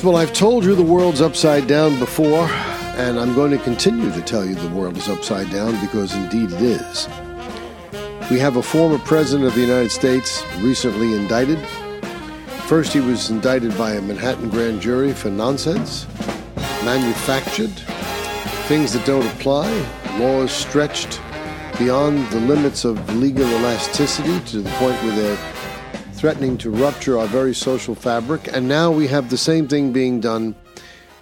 Well, I've told you the world's upside down before, and I'm going to continue to tell you the world is upside down because indeed it is. We have a former president of the United States recently indicted. First, he was indicted by a Manhattan grand jury for nonsense, manufactured, things that don't apply, laws stretched beyond the limits of legal elasticity to the point where they're threatening to rupture our very social fabric. And now we have the same thing being done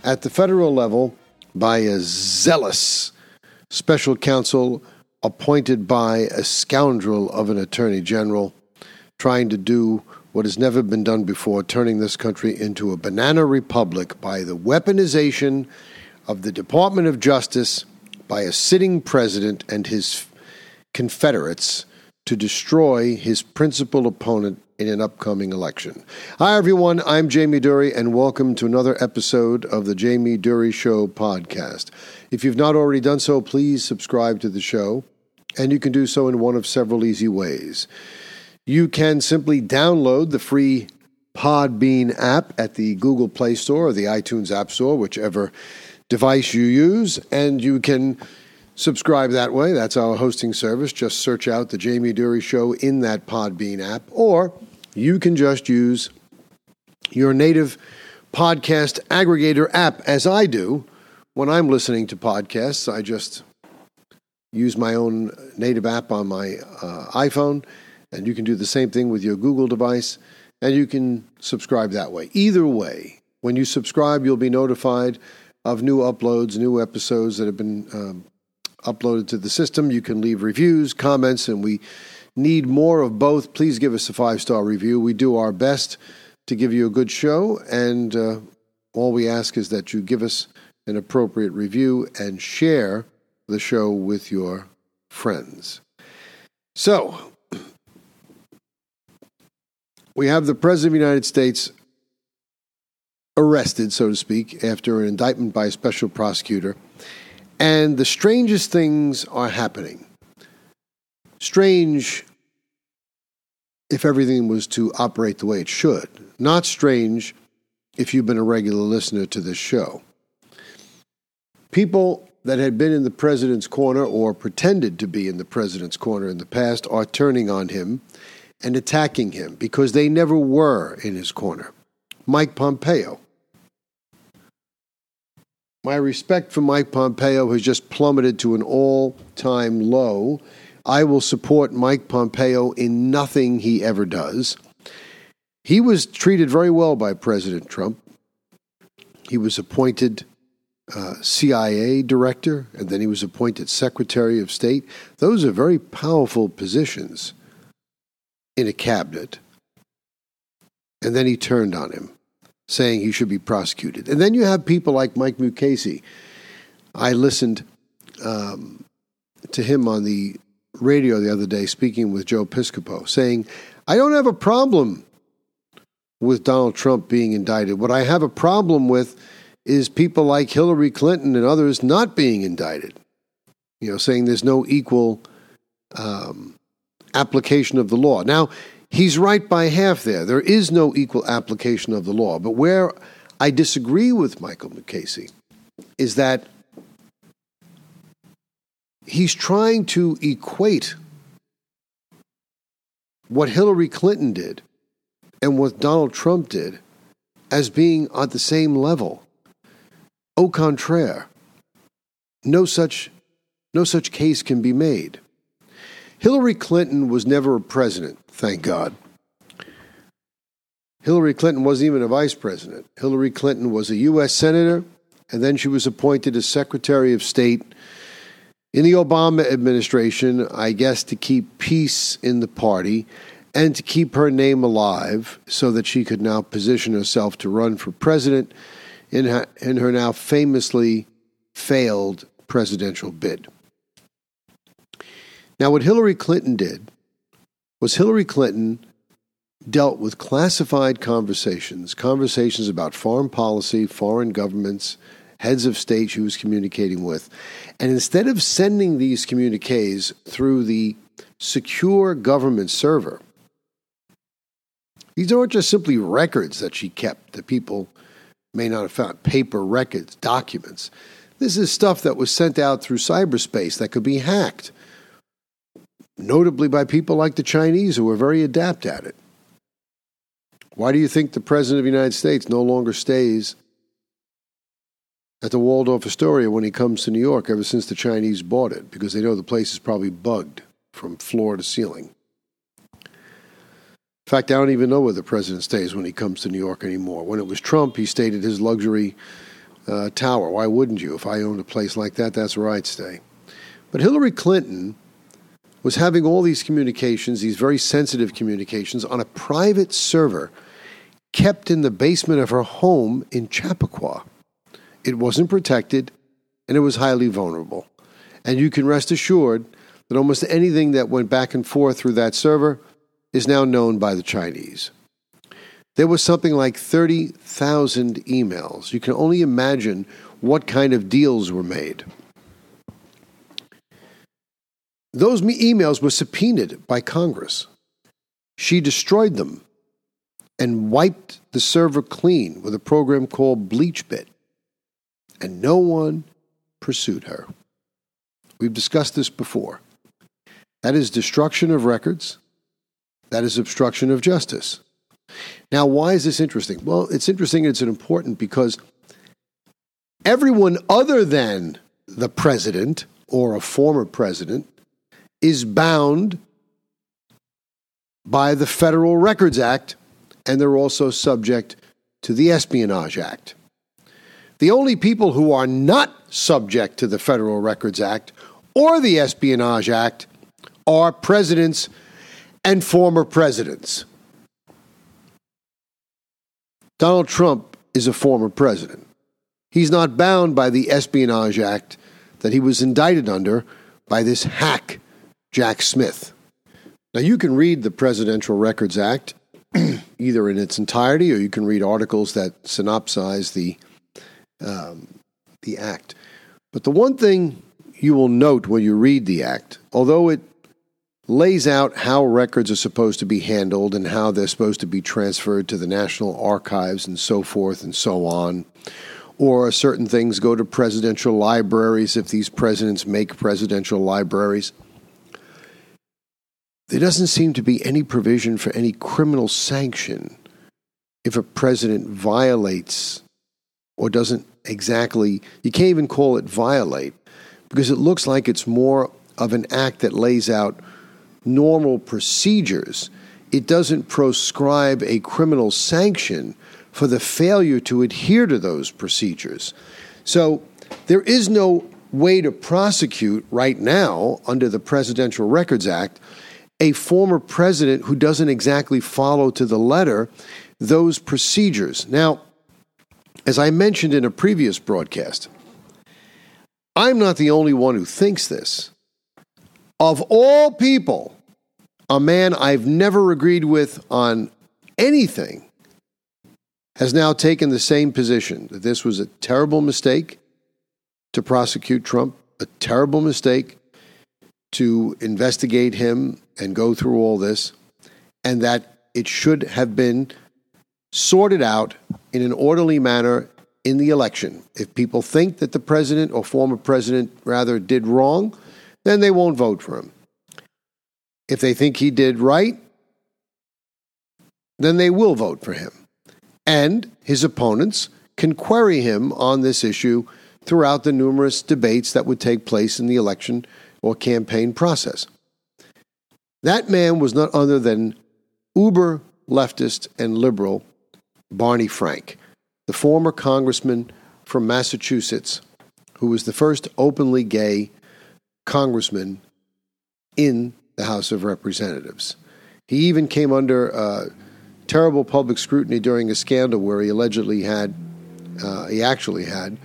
at the federal level by a zealous special counsel appointed by a scoundrel of an attorney general trying to do what has never been done before, turning this country into a banana republic by the weaponization of the Department of Justice by a sitting president and his Confederates to destroy his principal opponent in an upcoming election. Hi, everyone. I'm Jamie Durie, and welcome to another episode of the Jamie Durie Show podcast. If you've not already done so, please subscribe to the show, and you can do so in one of several easy ways. You can simply download the free Podbean app at the Google Play Store or the iTunes App Store, whichever device you use, and you can subscribe that way. That's our hosting service. Just search out the Jamie Durie Show in that Podbean app, or you can just use your native podcast aggregator app, as I do when I'm listening to podcasts. I just use my own native app on my uh, iPhone, and you can do the same thing with your Google device, and you can subscribe that way. Either way, when you subscribe, you'll be notified of new uploads, new episodes that have been um, uploaded to the system. You can leave reviews, comments, and we need more of both, please give us a five star review. We do our best to give you a good show, and uh, all we ask is that you give us an appropriate review and share the show with your friends. So, we have the President of the United States arrested, so to speak, after an indictment by a special prosecutor. And the strangest things are happening strange if everything was to operate the way it should. Not strange if you've been a regular listener to this show. People that had been in the president's corner or pretended to be in the president's corner in the past are turning on him and attacking him because they never were in his corner. Mike Pompeo. My respect for Mike Pompeo has just plummeted to an all time low I will support Mike Pompeo in nothing he ever does. He was treated very well by President Trump. He was appointed uh, CIA director, and then he was appointed Secretary of State. Those are very powerful positions in a cabinet. And then he turned on him, saying he should be prosecuted. And then you have people like Mike Mukasey. I listened um, to him on the radio the other day speaking with Joe Piscopo, saying, I don't have a problem with Donald Trump being indicted. What I have a problem with is people like Hillary Clinton and others not being indicted. You know, saying there's no equal um, application of the law. Now, he's right by half there. There is no equal application of the law. But where I disagree with Michael Mukasey is that he's trying to equate what Hillary Clinton did and what Donald Trump did as being at the same level. Au contraire, no such, no such case can be made. Hillary Clinton was never a president, thank God. Hillary Clinton wasn't even a vice president. Hillary Clinton was a U.S. Senator, and then she was appointed as Secretary of State in the Obama administration, I guess to keep peace in the party and to keep her name alive so that she could now position herself to run for president in her, in her now famously failed presidential bid. Now, what Hillary Clinton did was Hillary Clinton dealt with classified conversations, conversations about foreign policy, foreign governments, heads of state she was communicating with. And instead of sending these communiques through the secure government server, these aren't just simply records that she kept that people may not have found paper records, documents. This is stuff that was sent out through cyberspace that could be hacked, notably by people like the Chinese who are very adept at it. Why do you think the President of the United States no longer stays at the Waldorf Astoria when he comes to New York ever since the Chinese bought it? Because they know the place is probably bugged from floor to ceiling. In fact, I don't even know where the president stays when he comes to New York anymore. When it was Trump, he stayed at his luxury uh, tower. Why wouldn't you? If I owned a place like that, that's where I'd stay. But Hillary Clinton was having all these communications, these very sensitive communications, on a private server kept in the basement of her home in Chappaqua. It wasn't protected and it was highly vulnerable. And you can rest assured that almost anything that went back and forth through that server is now known by the Chinese. There was something like 30,000 emails. You can only imagine what kind of deals were made. Those emails were subpoenaed by Congress. She destroyed them and wiped the server clean with a program called BleachBit. And no one pursued her. We've discussed this before. That is destruction of records, that is obstruction of justice. Now, why is this interesting? Well, it's interesting and it's important because everyone other than the president or a former president is bound by the Federal Records Act, and they're also subject to the Espionage Act. The only people who are not subject to the Federal Records Act or the Espionage Act are presidents and former presidents. Donald Trump is a former president. He's not bound by the Espionage Act that he was indicted under by this hack, Jack Smith. Now, you can read the Presidential Records Act either in its entirety or you can read articles that synopsize the, um, the act. But the one thing you will note when you read the act, although it lays out how records are supposed to be handled and how they're supposed to be transferred to the National Archives and so forth and so on. Or certain things go to presidential libraries if these presidents make presidential libraries. There doesn't seem to be any provision for any criminal sanction if a president violates or doesn't exactly, you can't even call it violate because it looks like it's more of an act that lays out normal procedures. It doesn't proscribe a criminal sanction for the failure to adhere to those procedures. So there is no way to prosecute right now under the Presidential Records Act a former president who doesn't exactly follow to the letter those procedures. Now, as I mentioned in a previous broadcast, I'm not the only one who thinks this. Of all people, a man I've never agreed with on anything has now taken the same position that this was a terrible mistake to prosecute Trump, a terrible mistake to investigate him and go through all this, and that it should have been sorted out in an orderly manner in the election. If people think that the president or former president rather did wrong, then they won't vote for him. If they think he did right, then they will vote for him. And his opponents can query him on this issue throughout the numerous debates that would take place in the election or campaign process. That man was none other than uber leftist and liberal Barney Frank, the former congressman from Massachusetts, who was the first openly gay congressman in the House of Representatives. He even came under uh, terrible public scrutiny during a scandal where he allegedly had, uh, he actually had,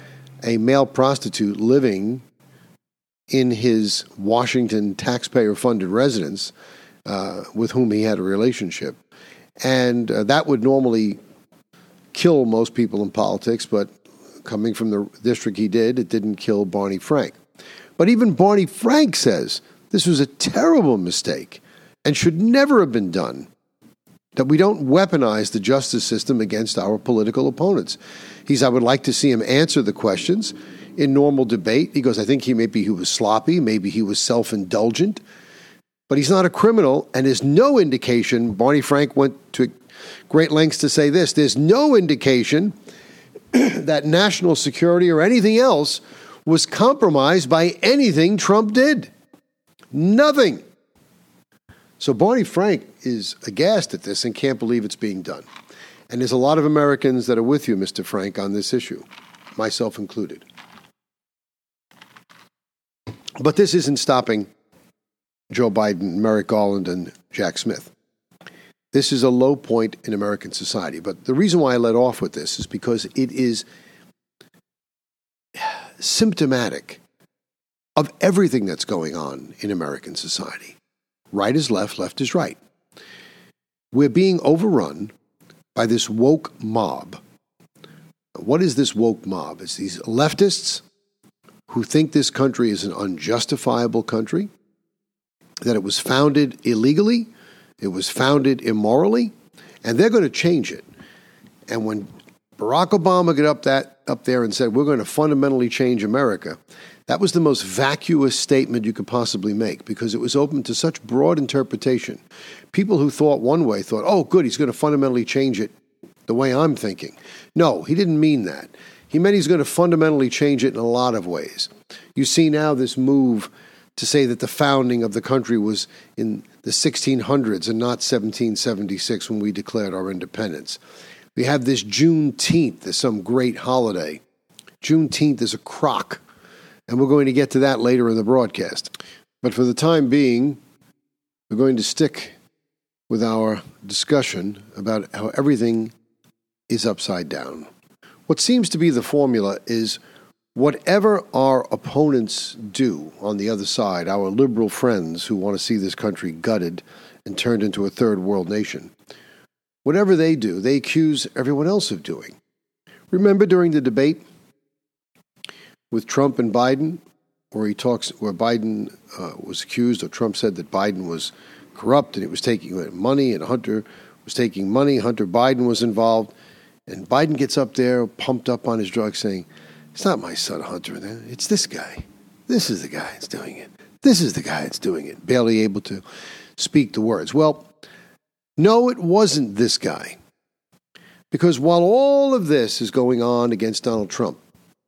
a male prostitute living in his Washington taxpayer funded residence uh, with whom he had a relationship. And uh, that would normally kill most people in politics, but coming from the district he did, it didn't kill Barney Frank. But even Barney Frank says this was a terrible mistake and should never have been done. that we don't weaponize the justice system against our political opponents. He's, I would like to see him answer the questions in normal debate. He goes, I think he maybe he was sloppy, maybe he was self indulgent, but he's not a criminal, and there's no indication. Barney Frank went to great lengths to say this there's no indication that national security or anything else was compromised by anything Trump did. Nothing. So Barney Frank is aghast at this and can't believe it's being done. And there's a lot of Americans that are with you, Mr. Frank, on this issue, myself included. But this isn't stopping Joe Biden, Merrick Garland, and Jack Smith. This is a low point in American society. But the reason why I let off with this is because it is symptomatic of everything that's going on in American society. Right is left, left is right. We're being overrun by this woke mob. What is this woke mob? It's these leftists who think this country is an unjustifiable country, that it was founded illegally, it was founded immorally, and they're going to change it. And when Barack Obama got up that up there and said, "We're going to fundamentally change America," that was the most vacuous statement you could possibly make because it was open to such broad interpretation. People who thought one way thought, "Oh, good, he's going to fundamentally change it the way I'm thinking." No, he didn't mean that. He meant he's going to fundamentally change it in a lot of ways. You see now this move to say that the founding of the country was in the 1600s and not 1776 when we declared our independence. We have this Juneteenth as some great holiday. Juneteenth is a crock, and we're going to get to that later in the broadcast. But for the time being, we're going to stick with our discussion about how everything is upside down. What seems to be the formula is whatever our opponents do on the other side, our liberal friends who want to see this country gutted and turned into a third world nation, whatever they do, they accuse everyone else of doing. Remember during the debate with Trump and Biden, where he talks, where Biden uh, was accused, or Trump said that Biden was corrupt and he was taking money, and Hunter was taking money. Hunter Biden was involved, and Biden gets up there, pumped up on his drugs, saying, "It's not my son Hunter. It's this guy. This is the guy that's doing it. This is the guy that's doing it." Barely able to speak the words. Well, no, it wasn't this guy. Because while all of this is going on against Donald Trump,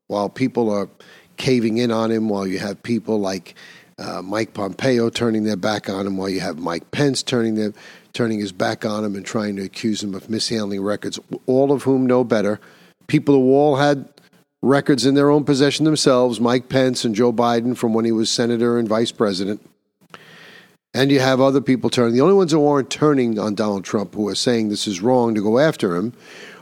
while people are caving in on him, while you have people like uh, Mike Pompeo turning their back on him, while you have Mike Pence turning their, turning his back on him and trying to accuse him of mishandling records, all of whom know better. People who all had records in their own possession themselves, Mike Pence and Joe Biden from when he was senator and vice president and you have other people turning. The only ones who aren't turning on Donald Trump, who are saying this is wrong to go after him,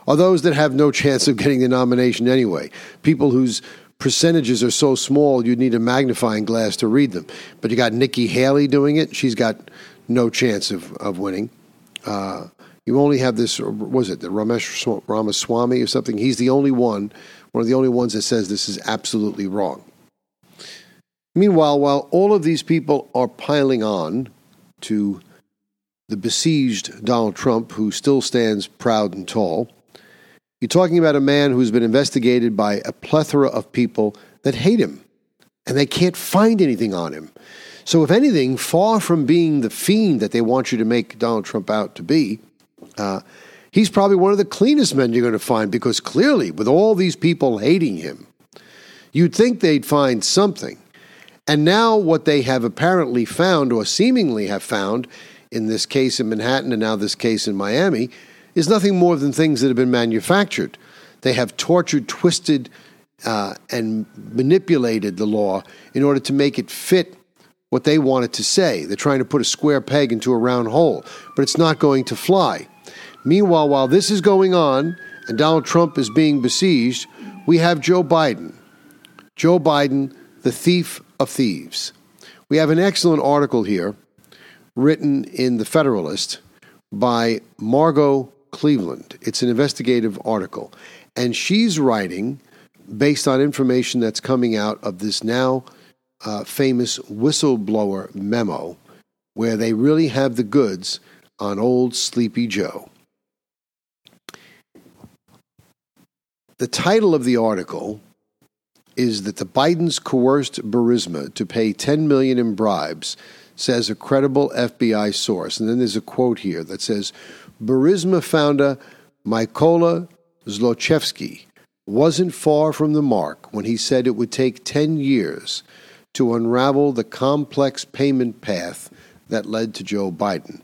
are those that have no chance of getting the nomination anyway. People whose percentages are so small you'd need a magnifying glass to read them. But you got Nikki Haley doing it; she's got no chance of of winning. Uh, you only have this, was it the Ramesh Ramaswamy or something? He's the only one, one of the only ones that says this is absolutely wrong. Meanwhile, while all of these people are piling on to the besieged Donald Trump, who still stands proud and tall, you're talking about a man who's been investigated by a plethora of people that hate him, and they can't find anything on him. So, if anything, far from being the fiend that they want you to make Donald Trump out to be, uh, he's probably one of the cleanest men you're going to find because clearly, with all these people hating him, you'd think they'd find something. And now, what they have apparently found, or seemingly have found, in this case in Manhattan and now this case in Miami, is nothing more than things that have been manufactured. They have tortured, twisted, uh, and manipulated the law in order to make it fit what they want it to say. They're trying to put a square peg into a round hole, but it's not going to fly. Meanwhile, while this is going on and Donald Trump is being besieged, we have Joe Biden. Joe Biden, the thief of thieves. We have an excellent article here written in The Federalist by Margot Cleveland. It's an investigative article. And she's writing based on information that's coming out of this now uh, famous whistleblower memo, where they really have the goods on old Sleepy Joe. The title of the article is that the Bidens coerced Burisma to pay 10 million in bribes, says a credible FBI source. And then there's a quote here that says Burisma founder Mykola Zlochevsky wasn't far from the mark when he said it would take 10 years to unravel the complex payment path that led to Joe Biden.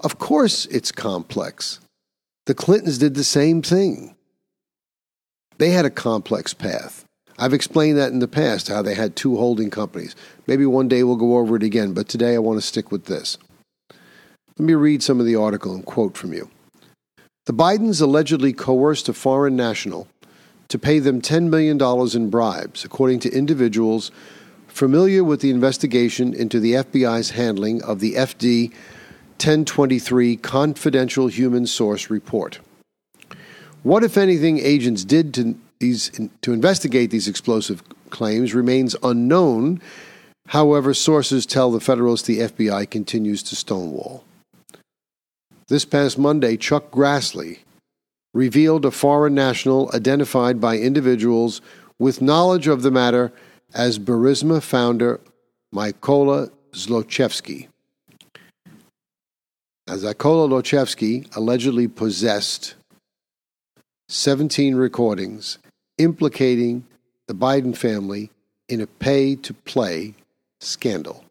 Of course, it's complex. The Clintons did the same thing. They had a complex path. I've explained that in the past, how they had two holding companies. Maybe one day we'll go over it again, but today I want to stick with this. Let me read some of the article and quote from you. The Bidens allegedly coerced a foreign national to pay them $10 million in bribes, according to individuals familiar with the investigation into the FBI's handling of the FD 1023 confidential human source report. What, if anything, agents did to, these, to investigate these explosive claims remains unknown. However, sources tell the Federalists the FBI continues to stonewall. This past Monday, Chuck Grassley, revealed a foreign national identified by individuals with knowledge of the matter as Burisma founder Mykola Zlochevsky. As Mykola Zlochevsky allegedly possessed 17 recordings implicating the Biden family in a pay to play scandal.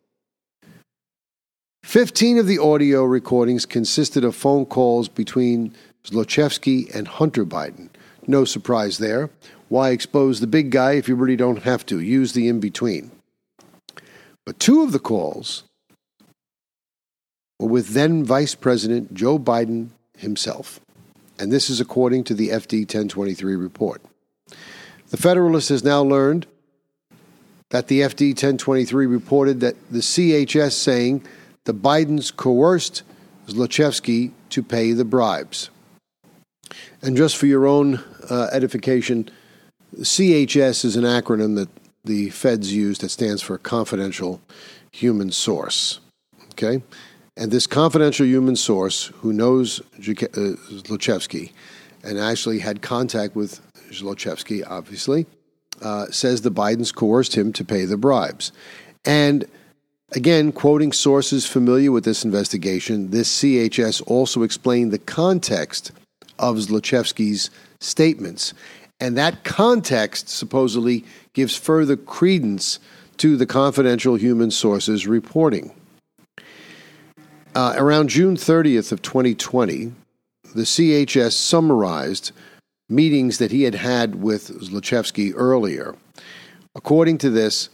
15 of the audio recordings consisted of phone calls between Zlochevsky and Hunter Biden. No surprise there. Why expose the big guy if you really don't have to? Use the in between. But two of the calls were with then Vice President Joe Biden himself. And this is according to the FD 1023 report. The Federalist has now learned that the FD 1023 reported that the CHS saying the Bidens coerced Zlochevsky to pay the bribes. And just for your own uh, edification, CHS is an acronym that the feds use that stands for Confidential Human Source. Okay? And this confidential human source who knows uh, Zlochevsky and actually had contact with Zlochevsky, obviously, uh, says the Bidens coerced him to pay the bribes. And again, quoting sources familiar with this investigation, this CHS also explained the context of Zlochevsky's statements. And that context supposedly gives further credence to the confidential human sources reporting. Uh, around June 30th of 2020, the CHS summarized meetings that he had had with Zlochevsky earlier. According to this,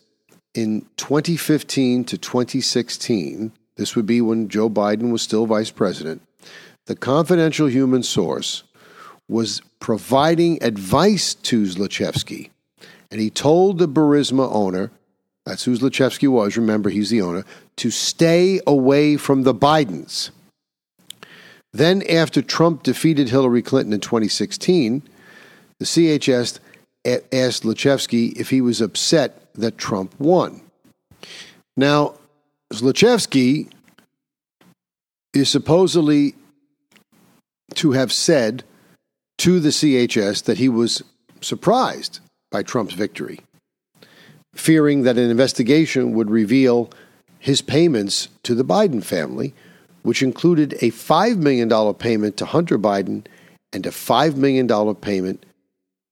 in 2015 to 2016, this would be when Joe Biden was still vice president, the confidential human source was providing advice to Zlochevsky. And he told the Burisma owner, that's who Zlochevsky was, remember, he's the owner, to stay away from the Bidens. Then, after Trump defeated Hillary Clinton in 2016, the CHS asked Zlochevsky if he was upset that Trump won. Now, Zlochevsky is supposedly to have said to the CHS that he was surprised by Trump's victory, fearing that an investigation would reveal his payments to the Biden family, which included a $5 million payment to Hunter Biden and a $5 million payment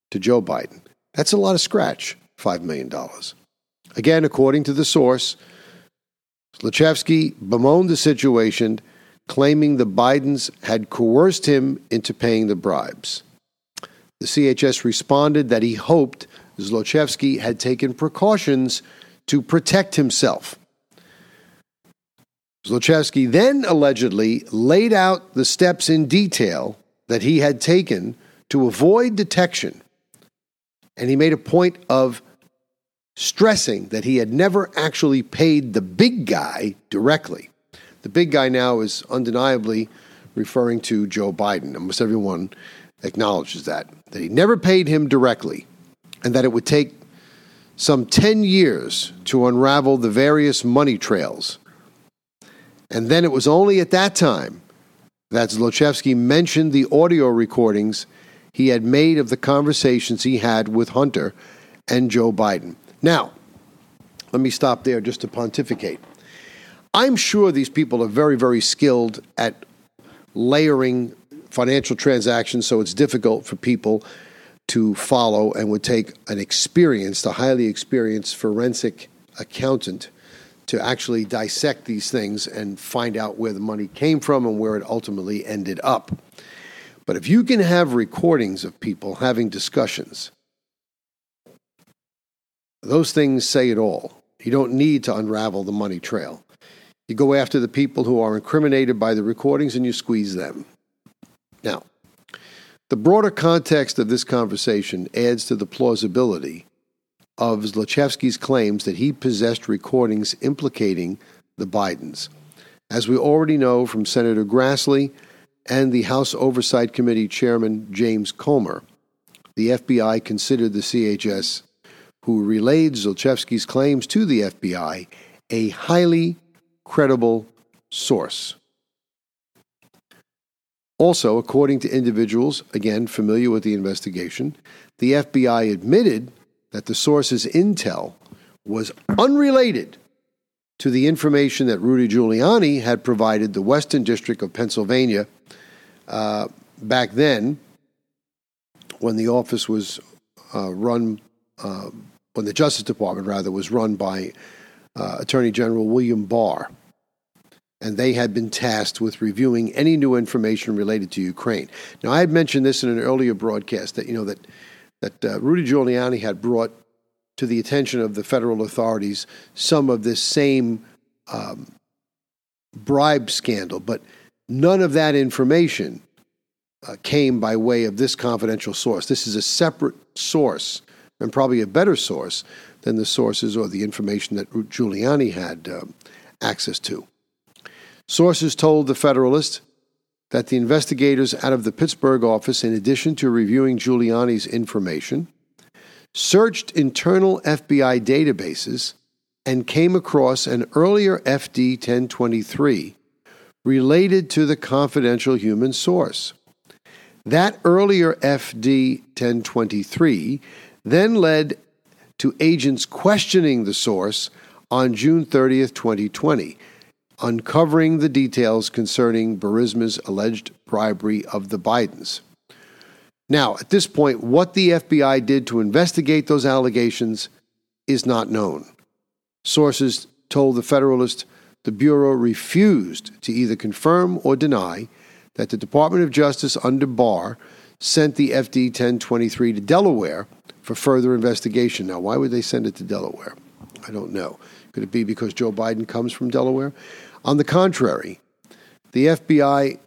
to Joe Biden. That's a lot of scratch, $5 million. Again, according to the source, Zlochevsky bemoaned the situation claiming the Bidens had coerced him into paying the bribes. The CHS responded that he hoped Zlochevsky had taken precautions to protect himself. Zlochevsky then allegedly laid out the steps in detail that he had taken to avoid detection. And he made a point of stressing that he had never actually paid the big guy directly. The big guy now is undeniably referring to Joe Biden. Almost everyone acknowledges that, that he never paid him directly, and that it would take some 10 years to unravel the various money trails. And then it was only at that time that Zlochevsky mentioned the audio recordings he had made of the conversations he had with Hunter and Joe Biden. Now, let me stop there just to pontificate. I'm sure these people are very, very skilled at layering financial transactions so it's difficult for people to follow and would take an experienced, a highly experienced forensic accountant to actually dissect these things and find out where the money came from and where it ultimately ended up. But if you can have recordings of people having discussions, those things say it all. You don't need to unravel the money trail. You go after the people who are incriminated by the recordings and you squeeze them. Now, the broader context of this conversation adds to the plausibility of Zlochevsky's claims that he possessed recordings implicating the Bidens. As we already know from Senator Grassley and the House Oversight Committee Chairman James Comer, the FBI considered the CHS, who relayed Zlochevsky's claims to the FBI, a highly credible source. Also, according to individuals, again familiar with the investigation, the FBI admitted that the source's intel was unrelated to the information that Rudy Giuliani had provided the Western District of Pennsylvania uh, back then when the office was uh, run, uh, when the Justice Department, rather, was run by uh, Attorney General William Barr. And they had been tasked with reviewing any new information related to Ukraine. Now, I had mentioned this in an earlier broadcast that, you know, that that uh, Rudy Giuliani had brought to the attention of the federal authorities some of this same um, bribe scandal, but none of that information uh, came by way of this confidential source. This is a separate source and probably a better source than the sources or the information that Giuliani had um, access to. Sources told the Federalist that the investigators out of the Pittsburgh office, in addition to reviewing Giuliani's information, searched internal FBI databases and came across an earlier FD 1023 related to the confidential human source. That earlier FD 1023 then led to agents questioning the source on June 30th, 2020 uncovering the details concerning Burisma's alleged bribery of the Bidens. Now, at this point, what the FBI did to investigate those allegations is not known. Sources told the Federalist the Bureau refused to either confirm or deny that the Department of Justice under Barr sent the FD 1023 to Delaware for further investigation. Now, why would they send it to Delaware? I don't know. Could it be because Joe Biden comes from Delaware? On the contrary, the FBI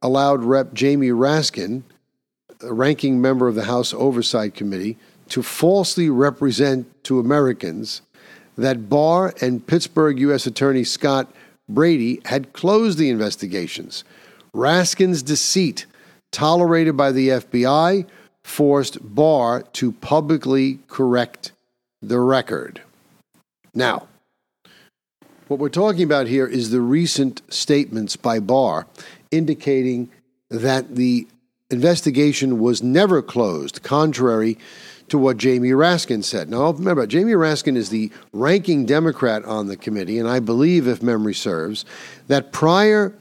allowed Rep. Jamie Raskin, a ranking member of the House Oversight Committee, to falsely represent to Americans that Barr and Pittsburgh U.S. Attorney Scott Brady had closed the investigations. Raskin's deceit, tolerated by the FBI, forced Barr to publicly correct the record. Now, what we're talking about here is the recent statements by Barr indicating that the investigation was never closed, contrary to what Jamie Raskin said. Now, remember, Jamie Raskin is the ranking Democrat on the committee, and I believe, if memory serves, that prior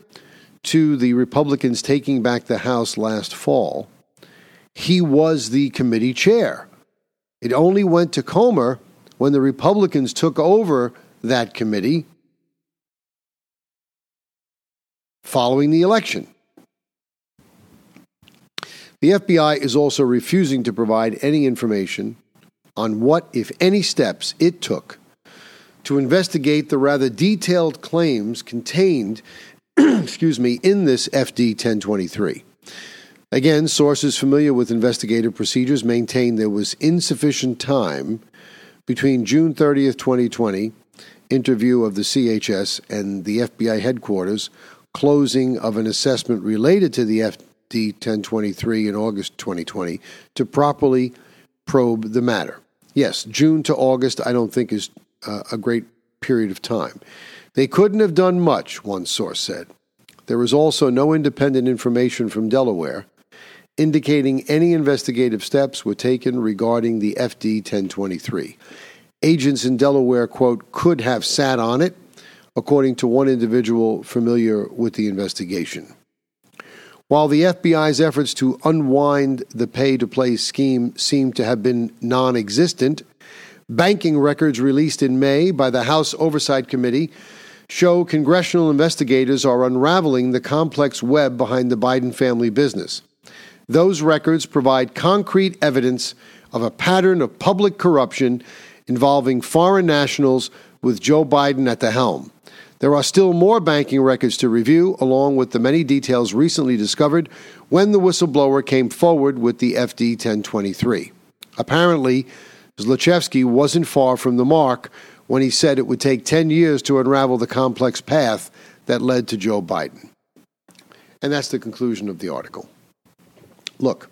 to the Republicans taking back the House last fall, he was the committee chair. It only went to Comer when the Republicans took over that committee following the election. The FBI is also refusing to provide any information on what, if any, steps it took to investigate the rather detailed claims contained, excuse me, in this FD 1023. Again, sources familiar with investigative procedures maintain there was insufficient time between June 30th, 2020, interview of the CHS and the FBI headquarters closing of an assessment related to the FD 1023 in August 2020 to properly probe the matter. Yes, June to August, I don't think is uh, a great period of time. They couldn't have done much, one source said. there is also no independent information from Delaware indicating any investigative steps were taken regarding the FD 1023. Agents in Delaware, quote, could have sat on it, according to one individual familiar with the investigation. While the FBI's efforts to unwind the pay to play scheme seem to have been non existent, banking records released in May by the House Oversight Committee show congressional investigators are unraveling the complex web behind the Biden family business. Those records provide concrete evidence of a pattern of public corruption involving foreign nationals with Joe Biden at the helm. There are still more banking records to review, along with the many details recently discovered when the whistleblower came forward with the FD 1023. Apparently, Zlochevsky wasn't far from the mark when he said it would take 10 years to unravel the complex path that led to Joe Biden. And that's the conclusion of the article. Look,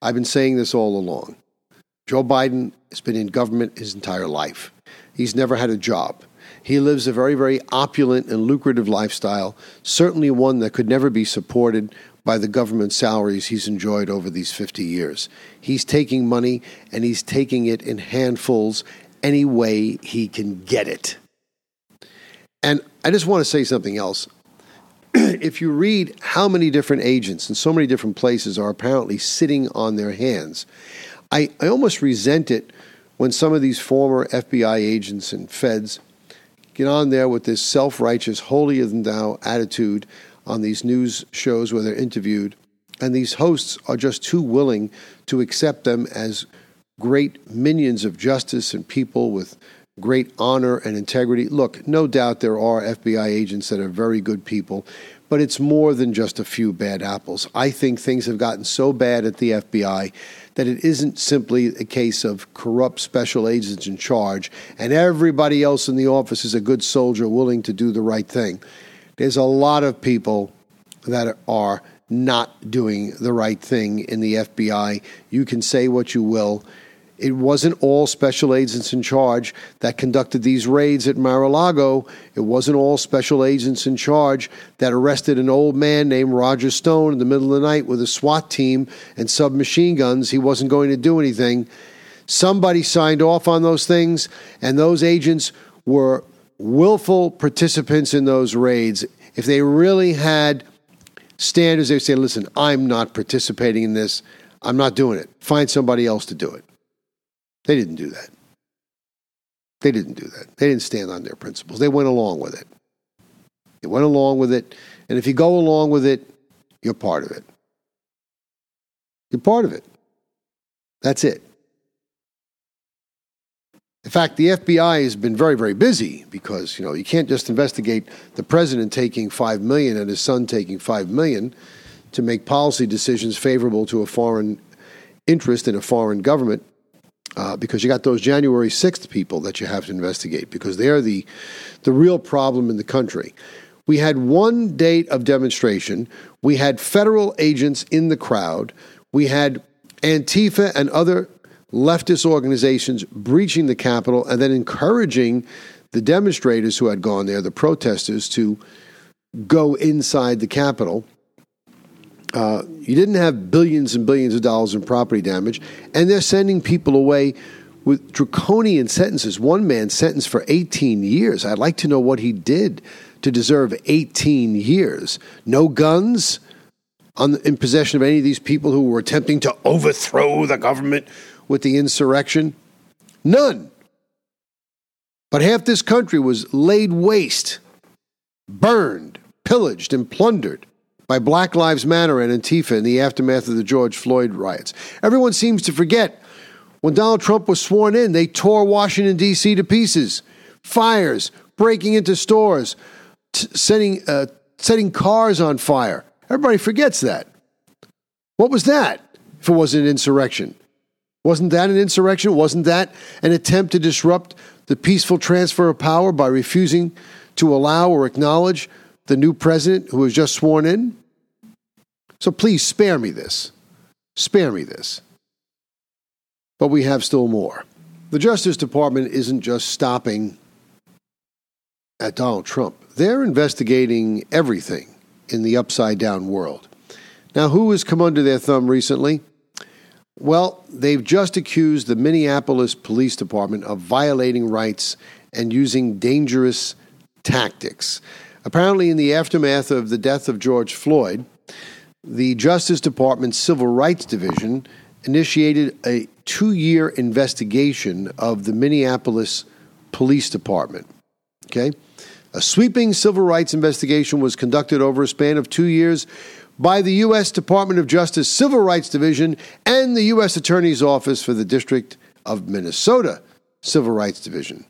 I've been saying this all along. Joe Biden has been in government his entire life. He's never had a job. He lives a very, very opulent and lucrative lifestyle, certainly one that could never be supported by the government salaries he's enjoyed over these 50 years. He's taking money and he's taking it in handfuls any way he can get it. And I just want to say something else. if you read how many different agents in so many different places are apparently sitting on their hands, I, I almost resent it when some of these former FBI agents and feds get on there with this self righteous, holier than thou attitude on these news shows where they're interviewed. And these hosts are just too willing to accept them as great minions of justice and people with great honor and integrity. Look, no doubt there are FBI agents that are very good people, but it's more than just a few bad apples. I think things have gotten so bad at the FBI that it isn't simply a case of corrupt special agents in charge and everybody else in the office is a good soldier willing to do the right thing. There's a lot of people that are not doing the right thing in the FBI. You can say what you will it wasn't all special agents in charge that conducted these raids at Mar a Lago. It wasn't all special agents in charge that arrested an old man named Roger Stone in the middle of the night with a SWAT team and submachine guns. He wasn't going to do anything. Somebody signed off on those things, and those agents were willful participants in those raids. If they really had standards, they would say, listen, I'm not participating in this. I'm not doing it. Find somebody else to do it. They didn't do that. They didn't do that. They didn't stand on their principles. They went along with it. They went along with it. And if you go along with it, you're part of it. You're part of it. That's it. In fact, the FBI has been very, very busy because you know you can't just investigate the president taking five million and his son taking five million to make policy decisions favorable to a foreign interest in a foreign government uh, because you got those January 6th people that you have to investigate because they're the, the real problem in the country. We had one date of demonstration. We had federal agents in the crowd. We had Antifa and other leftist organizations breaching the Capitol and then encouraging the demonstrators who had gone there, the protesters, to go inside the Capitol. Uh, you didn't have billions and billions of dollars in property damage, and they're sending people away with draconian sentences. One man sentenced for 18 years. I'd like to know what he did to deserve 18 years. No guns on, in possession of any of these people who were attempting to overthrow the government with the insurrection? None. But half this country was laid waste, burned, pillaged, and plundered by Black Lives Matter and Antifa in the aftermath of the George Floyd riots. Everyone seems to forget when Donald Trump was sworn in, they tore Washington, D.C. to pieces. Fires, breaking into stores, t- setting, uh, setting cars on fire. Everybody forgets that. What was that if it wasn't an insurrection? Wasn't that an insurrection? Wasn't that an attempt to disrupt the peaceful transfer of power by refusing to allow or acknowledge the new president who was just sworn in. So please spare me this. Spare me this. But we have still more. The Justice Department isn't just stopping at Donald Trump, they're investigating everything in the upside down world. Now, who has come under their thumb recently? Well, they've just accused the Minneapolis Police Department of violating rights and using dangerous tactics. Apparently, in the aftermath of the death of George Floyd, the Justice Department's Civil Rights Division initiated a two year investigation of the Minneapolis Police Department. Okay? A sweeping civil rights investigation was conducted over a span of two years by the U.S. Department of Justice Civil Rights Division and the U.S. Attorney's Office for the District of Minnesota Civil Rights Division.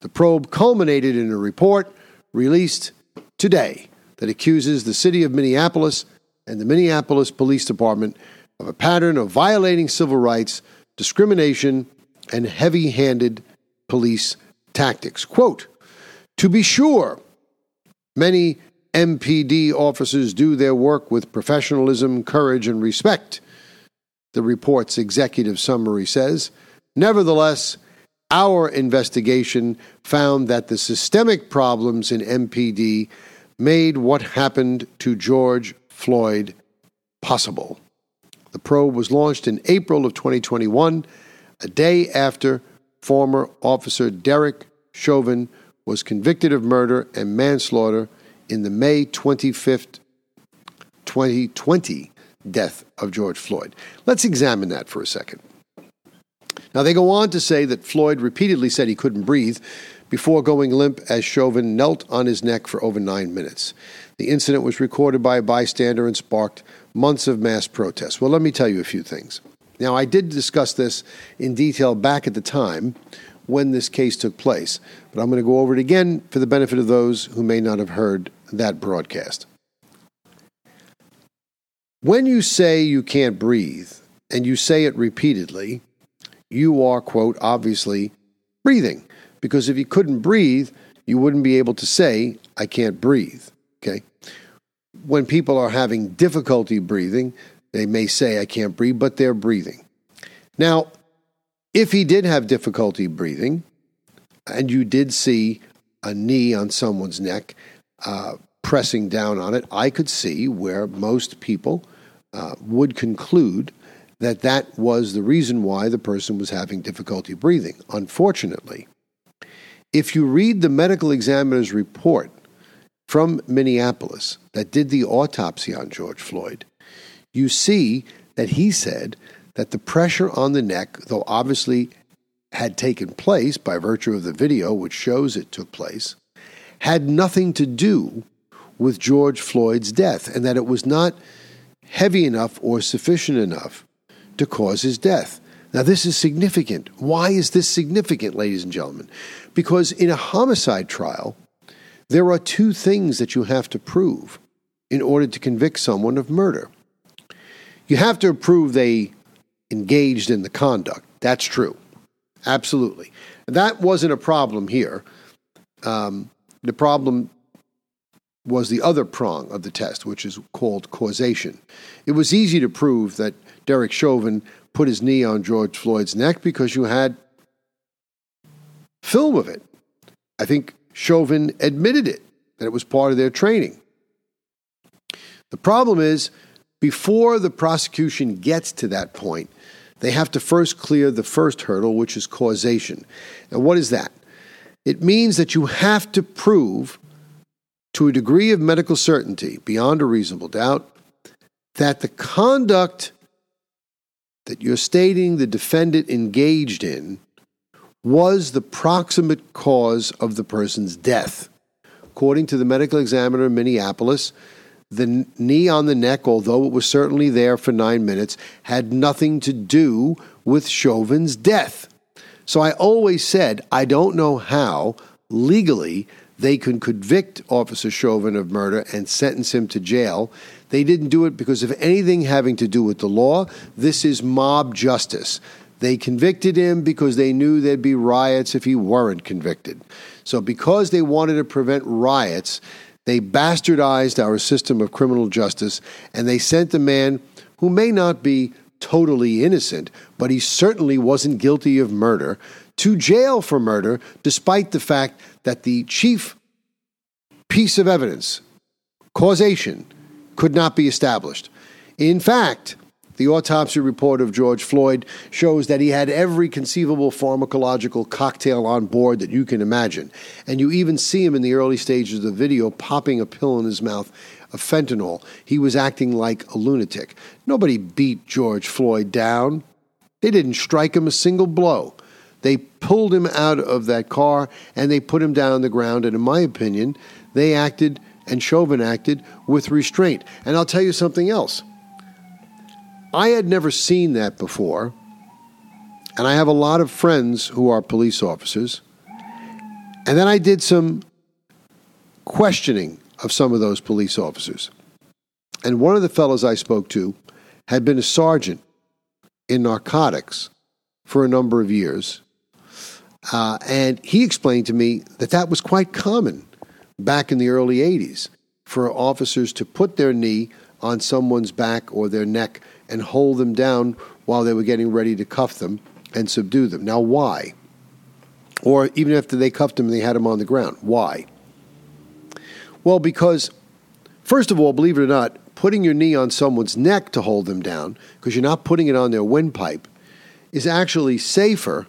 The probe culminated in a report released today that accuses the city of Minneapolis and the Minneapolis Police Department of a pattern of violating civil rights, discrimination, and heavy handed police tactics. Quote To be sure, many MPD officers do their work with professionalism, courage, and respect, the report's executive summary says. Nevertheless, our investigation found that the systemic problems in MPD made what happened to George Floyd possible. The probe was launched in April of 2021, a day after former officer Derek Chauvin was convicted of murder and manslaughter in the May 25th, 2020 death of George Floyd. Let's examine that for a second. Now, they go on to say that Floyd repeatedly said he couldn't breathe before going limp as Chauvin knelt on his neck for over nine minutes. The incident was recorded by a bystander and sparked months of mass protests. Well, let me tell you a few things. Now, I did discuss this in detail back at the time when this case took place, but I'm going to go over it again for the benefit of those who may not have heard that broadcast. When you say you can't breathe, and you say it repeatedly, you are, quote, obviously breathing. Because if you couldn't breathe, you wouldn't be able to say, I can't breathe. Okay? When people are having difficulty breathing, they may say, I can't breathe, but they're breathing. Now, if he did have difficulty breathing, and you did see a knee on someone's neck uh, pressing down on it, I could see where most people uh, would conclude that that was the reason why the person was having difficulty breathing. Unfortunately, if you read the medical examiner's report from Minneapolis that did the autopsy on George Floyd, you see that he said that the pressure on the neck, though obviously had taken place by virtue of the video which shows it took place, had nothing to do with George Floyd's death, and that it was not heavy enough or sufficient enough to cause his death. Now, this is significant. Why is this significant, ladies and gentlemen? Because in a homicide trial, there are two things that you have to prove in order to convict someone of murder. You have to prove they engaged in the conduct. That's true. Absolutely. That wasn't a problem here. Um, the problem was the other prong of the test, which is called causation. It was easy to prove that Derek Chauvin put his knee on George Floyd's neck because you had film of it. I think Chauvin admitted it, that it was part of their training. The problem is, before the prosecution gets to that point, they have to first clear the first hurdle, which is causation. And what is that? It means that you have to prove to a degree of medical certainty, beyond a reasonable doubt, that the conduct that you're stating the defendant engaged in was the proximate cause of the person's death. According to the medical examiner in Minneapolis, the knee on the neck, although it was certainly there for nine minutes, had nothing to do with Chauvin's death. So I always said, I don't know how legally they could convict Officer Chauvin of murder and sentence him to jail. They didn't do it because of anything having to do with the law. This is mob justice. They convicted him because they knew there'd be riots if he weren't convicted. So, because they wanted to prevent riots, they bastardized our system of criminal justice and they sent a man who may not be totally innocent, but he certainly wasn't guilty of murder, to jail for murder, despite the fact that the chief piece of evidence Causation could not be established. In fact, the autopsy report of George Floyd shows that he had every conceivable pharmacological cocktail on board that you can imagine. And you even see him in the early stages of the video popping a pill in his mouth of fentanyl. He was acting like a lunatic. Nobody beat George Floyd down, they didn't strike him a single blow. They pulled him out of that car and they put him down on the ground. And in my opinion, they acted and Chauvin acted with restraint. And I'll tell you something else. I had never seen that before, and I have a lot of friends who are police officers. And then I did some questioning of some of those police officers. And one of the fellows I spoke to had been a sergeant in narcotics for a number of years. Uh, and he explained to me that that was quite common back in the early 80s for officers to put their knee on someone's back or their neck and hold them down while they were getting ready to cuff them and subdue them. Now, why? Or even after they cuffed them and they had them on the ground. Why? Well, because, first of all, believe it or not, putting your knee on someone's neck to hold them down, because you're not putting it on their windpipe, is actually safer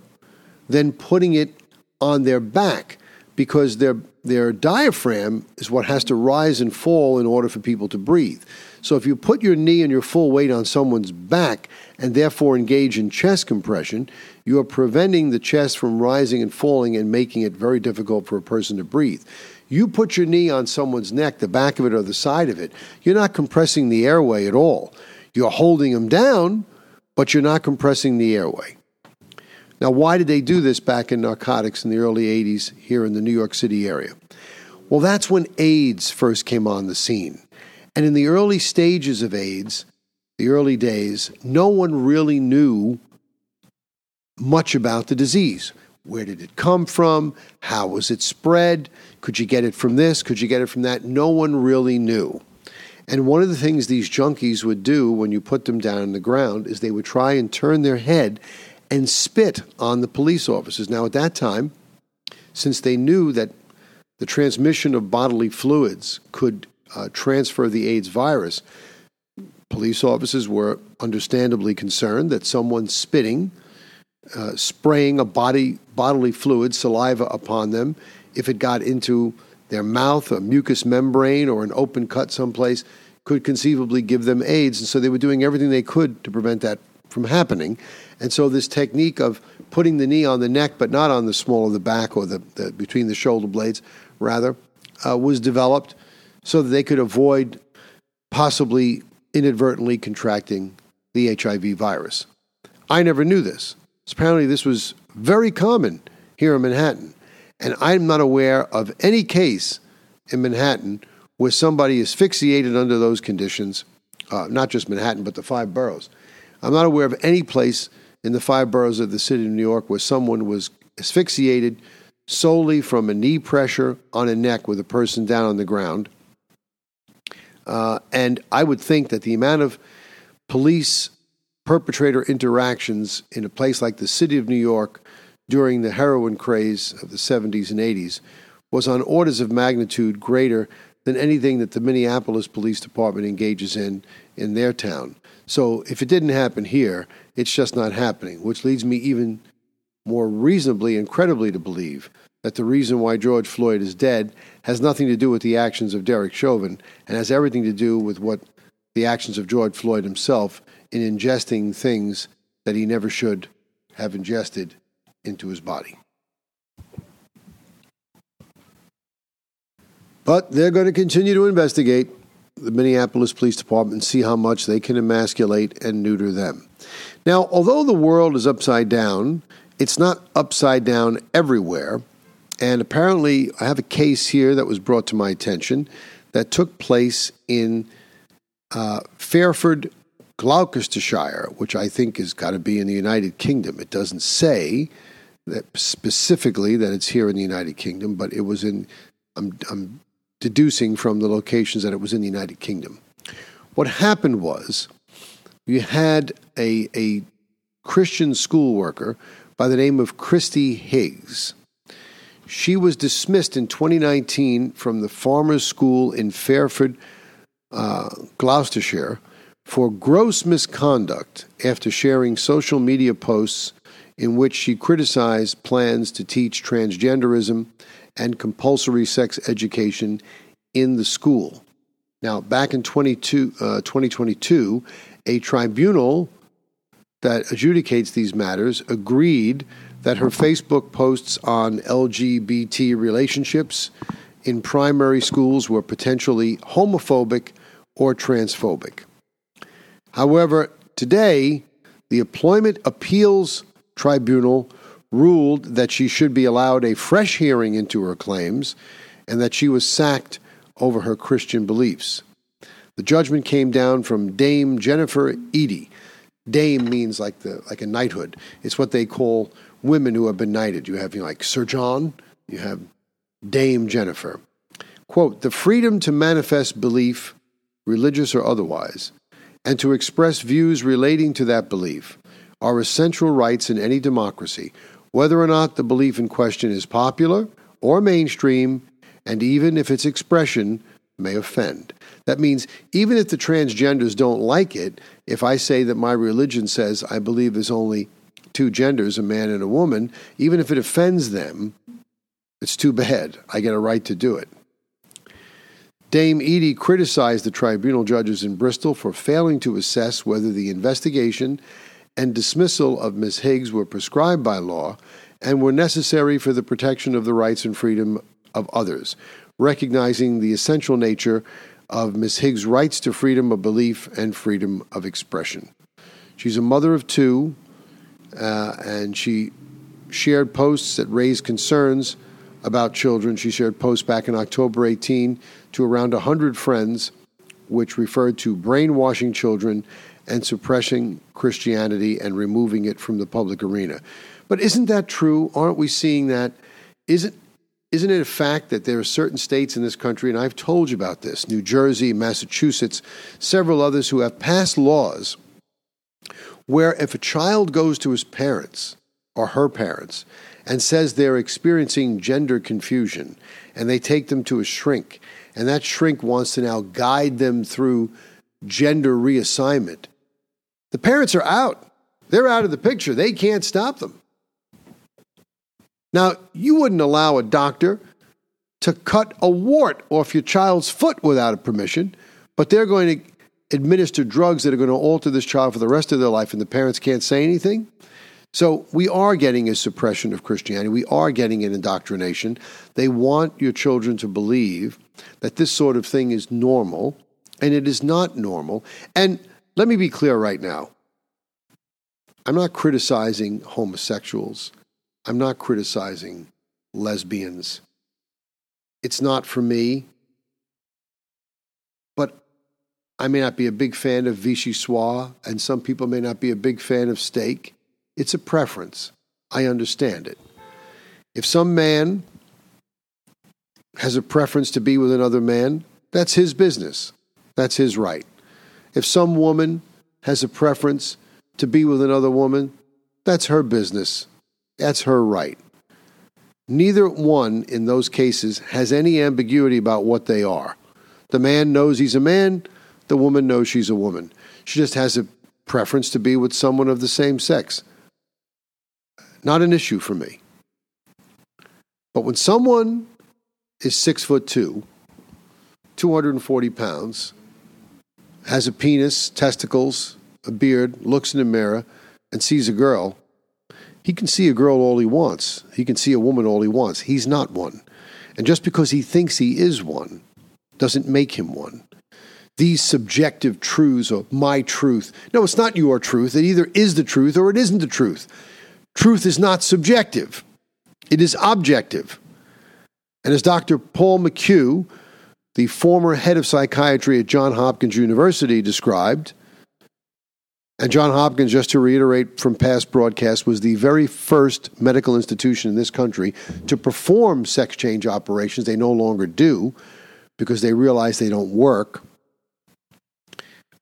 than putting it on their back because their their diaphragm is what has to rise and fall in order for people to breathe. So if you put your knee and your full weight on someone's back and therefore engage in chest compression, you are preventing the chest from rising and falling and making it very difficult for a person to breathe. You put your knee on someone's neck, the back of it or the side of it, you're not compressing the airway at all. You're holding them down, but you're not compressing the airway. Now, why did they do this back in narcotics in the early 80s here in the New York City area? Well, that's when AIDS first came on the scene. And in the early stages of AIDS, the early days, no one really knew much about the disease. Where did it come from? How was it spread? Could you get it from this? Could you get it from that? No one really knew. And one of the things these junkies would do when you put them down on the ground is they would try and turn their head and spit on the police officers. Now, at that time, since they knew that the transmission of bodily fluids could uh, transfer the AIDS virus. Police officers were understandably concerned that someone spitting, uh, spraying a body bodily fluid, saliva upon them, if it got into their mouth, a mucous membrane, or an open cut someplace, could conceivably give them AIDS. And so they were doing everything they could to prevent that from happening. And so this technique of putting the knee on the neck, but not on the small of the back or the, the between the shoulder blades, rather, uh, was developed so that they could avoid possibly inadvertently contracting the HIV virus. I never knew this. Apparently, this was very common here in Manhattan. And I'm not aware of any case in Manhattan where somebody asphyxiated under those conditions, uh, not just Manhattan, but the five boroughs. I'm not aware of any place in the five boroughs of the city of New York where someone was asphyxiated solely from a knee pressure on a neck with a person down on the ground. Uh, and I would think that the amount of police perpetrator interactions in a place like the city of New York during the heroin craze of the 70s and 80s was on orders of magnitude greater than anything that the Minneapolis Police Department engages in in their town. So if it didn't happen here, it's just not happening, which leads me even more reasonably and credibly to believe that the reason why George Floyd is dead has nothing to do with the actions of Derek Chauvin and has everything to do with what the actions of George Floyd himself in ingesting things that he never should have ingested into his body. But they're going to continue to investigate the Minneapolis Police Department and see how much they can emasculate and neuter them. Now, although the world is upside down, it's not upside down everywhere. And apparently, I have a case here that was brought to my attention that took place in uh, Fairford, Gloucestershire, which I think has got to be in the United Kingdom. It doesn't say that specifically that it's here in the United Kingdom, but it was in. I'm, I'm deducing from the locations that it was in the United Kingdom. What happened was you had a, a Christian school worker by the name of Kristie Higgs. She was dismissed in 2019 from the Farmor's School in Fairford, uh, Gloucestershire, for gross misconduct after sharing social media posts in which she criticized plans to teach transgenderism and compulsory sex education in the school. Now, back in 22, uh, 2022, a tribunal that adjudicates these matters agreed that her Facebook posts on LGBT relationships in primary schools were potentially homophobic or transphobic. However, today, the Employment Appeals Tribunal ruled that she should be allowed a fresh hearing into her claims and that she was sacked over her Christian beliefs. The judgment came down from Dame Jennifer Eady. Dame means like the like a knighthood. It's what they call women who have been knighted. You have you know, like Sir John, you have Dame Jennifer. Quote, the freedom to manifest belief, religious or otherwise, and to express views relating to that belief are essential rights in any democracy, whether or not the belief in question is popular or mainstream, and even if its expression may offend. That means even if the transgenders don't like it, if I say that my religion says I believe there's only two genders, a man and a woman, even if it offends them, it's too bad. I get a right to do it. Dame Eady criticized the tribunal judges in Bristol for failing to assess whether the investigation and dismissal of Ms. Higgs were prescribed by law and were necessary for the protection of the rights and freedom of others, recognizing the essential nature of Ms. Higgs' rights to freedom of belief and freedom of expression. She's a mother of two, uh, and she shared posts that raised concerns about children. She shared posts back in October 18 to around 100 friends, which referred to brainwashing children and suppressing Christianity and removing it from the public arena. But isn't that true? Aren't we seeing that? Isn't isn't it a fact that there are certain states in this country, and I've told you about this New Jersey, Massachusetts, several others who have passed laws where if a child goes to his parents or her parents and says they're experiencing gender confusion and they take them to a shrink, and that shrink wants to now guide them through gender reassignment, the parents are out. They're out of the picture. They can't stop them. Now, you wouldn't allow a doctor to cut a wart off your child's foot without a permission, but they're going to administer drugs that are going to alter this child for the rest of their life, and the parents can't say anything. So we are getting a suppression of Christianity. We are getting an indoctrination. They want your children to believe that this sort of thing is normal, and it is not normal. And let me be clear right now I'm not criticizing homosexuals. I'm not criticizing lesbians. It's not for me. But I may not be a big fan of Vichy Vichyssoise, and some people may not be a big fan of steak. It's a preference. I understand it. If some man has a preference to be with another man, that's his business. That's his right. If some woman has a preference to be with another woman, that's her business. That's her right. Neither one in those cases has any ambiguity about what they are. The man knows he's a man, the woman knows she's a woman. She just has a preference to be with someone of the same sex. Not an issue for me. But when someone is six foot two, 240 pounds, has a penis, testicles, a beard, looks in the mirror, and sees a girl, he can see a girl all he wants. He can see a woman all he wants. He's not one. And just because he thinks he is one doesn't make him one. These subjective truths are my truth. No, it's not your truth. It either is the truth or it isn't the truth. Truth is not subjective, it is objective. And as Dr. Paul McHugh, the former head of psychiatry at Johns Hopkins University, described, and John Hopkins, just to reiterate from past broadcasts, was the very first medical institution in this country to perform sex change operations. They no longer do because they realize they don't work.